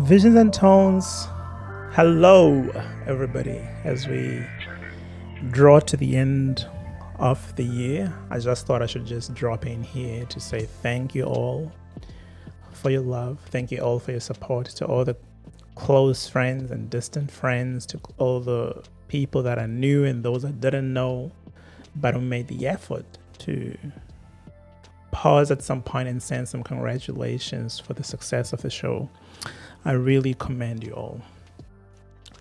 Visions and Tones. Hello, everybody. As we draw to the end of the year, I just thought I should just drop in here to say thank you all for your love. Thank you all for your support to all the close friends and distant friends, to all the people that are new and those that didn't know, but who made the effort to pause at some point and send some congratulations for the success of the show. I really commend you all.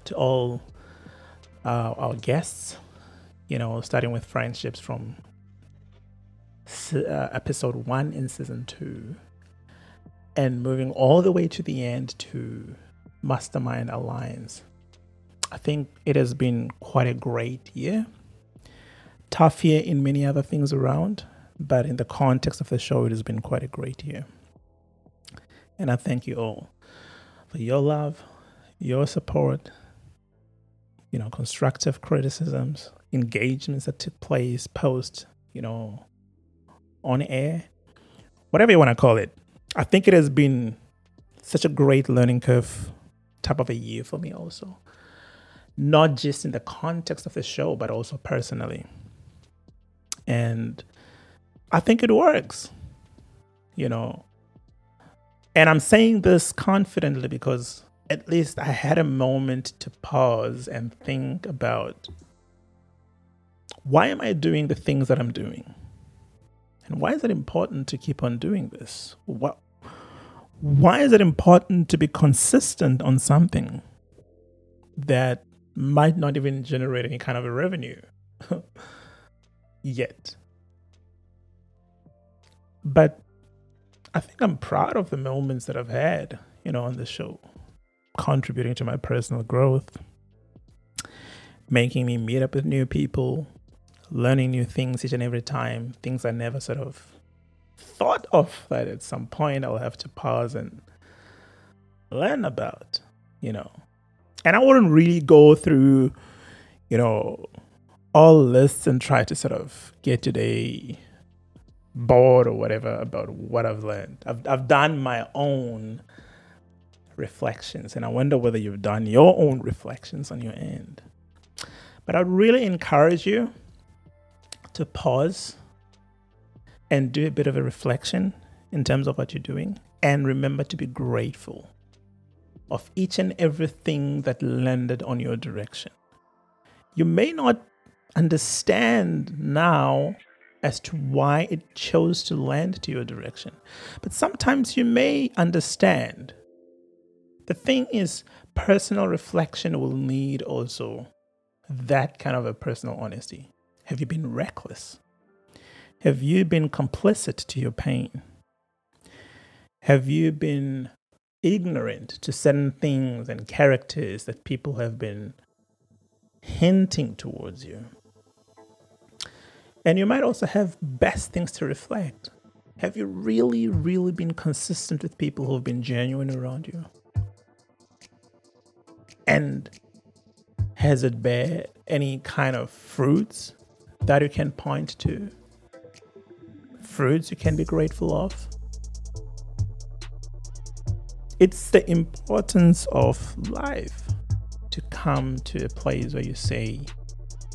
To all uh, our guests, you know, starting with friendships from uh, episode one in season two, and moving all the way to the end to Mastermind Alliance. I think it has been quite a great year. Tough year in many other things around, but in the context of the show, it has been quite a great year. And I thank you all for your love, your support, you know, constructive criticisms, engagements that took place post, you know, on air, whatever you want to call it. I think it has been such a great learning curve type of a year for me also. Not just in the context of the show, but also personally. And I think it works. You know, and I'm saying this confidently because at least I had a moment to pause and think about why am I doing the things that I'm doing? And why is it important to keep on doing this? What, why is it important to be consistent on something that might not even generate any kind of a revenue yet? But I think I'm proud of the moments that I've had, you know, on the show, contributing to my personal growth, making me meet up with new people, learning new things each and every time, things I never sort of thought of that at some point I'll have to pause and learn about, you know. And I wouldn't really go through, you know, all lists and try to sort of get to the bored or whatever about what I've learned. I've, I've done my own reflections, and I wonder whether you've done your own reflections on your end. But I'd really encourage you to pause and do a bit of a reflection in terms of what you're doing, and remember to be grateful of each and everything that landed on your direction. You may not understand now as to why it chose to land to your direction. But sometimes you may understand. The thing is, personal reflection will need also that kind of a personal honesty. Have you been reckless? Have you been complicit to your pain? Have you been ignorant to certain things and characters that people have been hinting towards you? And you might also have best things to reflect. Have you really, really been consistent with people who have been genuine around you? And has it bear any kind of fruits that you can point to? Fruits you can be grateful of? It's the importance of life to come to a place where you say,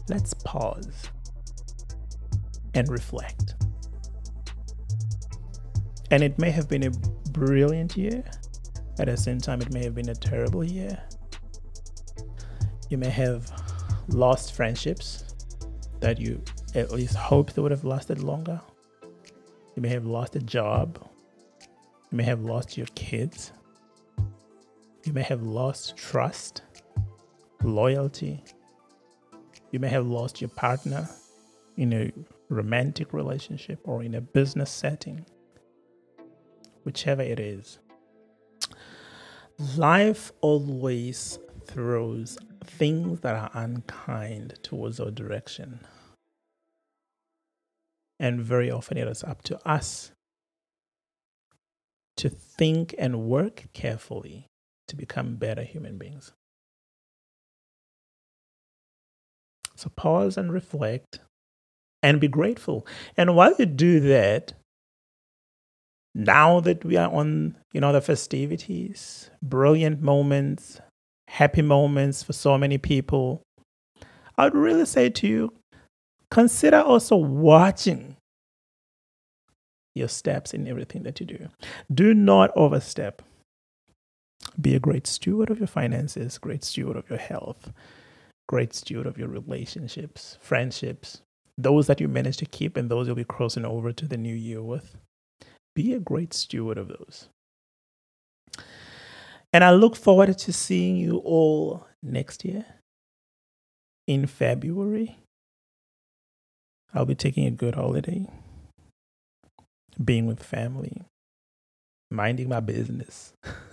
let's pause and reflect. And it may have been a brilliant year. At the same time, it may have been a terrible year. You may have lost friendships that you at least hoped would have lasted longer. You may have lost a job. You may have lost your kids. You may have lost trust, loyalty. You may have lost your partner in a romantic relationship or in a business setting, whichever it is. Life always throws things that are unkind towards our direction. And very often it is up to us to think and work carefully to become better human beings. So pause and reflect and be grateful. And while you do that, now that we are on, you know, the festivities, brilliant moments, happy moments for so many people, I would really say to you, consider also watching your steps in everything that you do. Do not overstep. Be a great steward of your finances, great steward of your health, great steward of your relationships, friendships, those that you manage to keep and those you'll be crossing over to the new year with. Be a great steward of those. And I look forward to seeing you all next year in February. I'll be taking a good holiday, being with family, minding my business.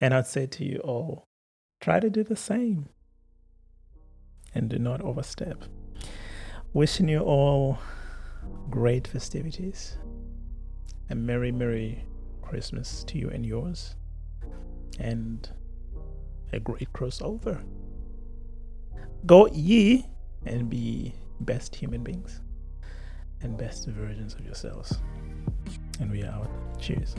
and I'd say to you all, try to do the same and do not overstep. Wishing you all great festivities and Merry, Merry Christmas to you and yours, and a great crossover. Go ye and be best human beings and best versions of yourselves. And we are out. Cheers.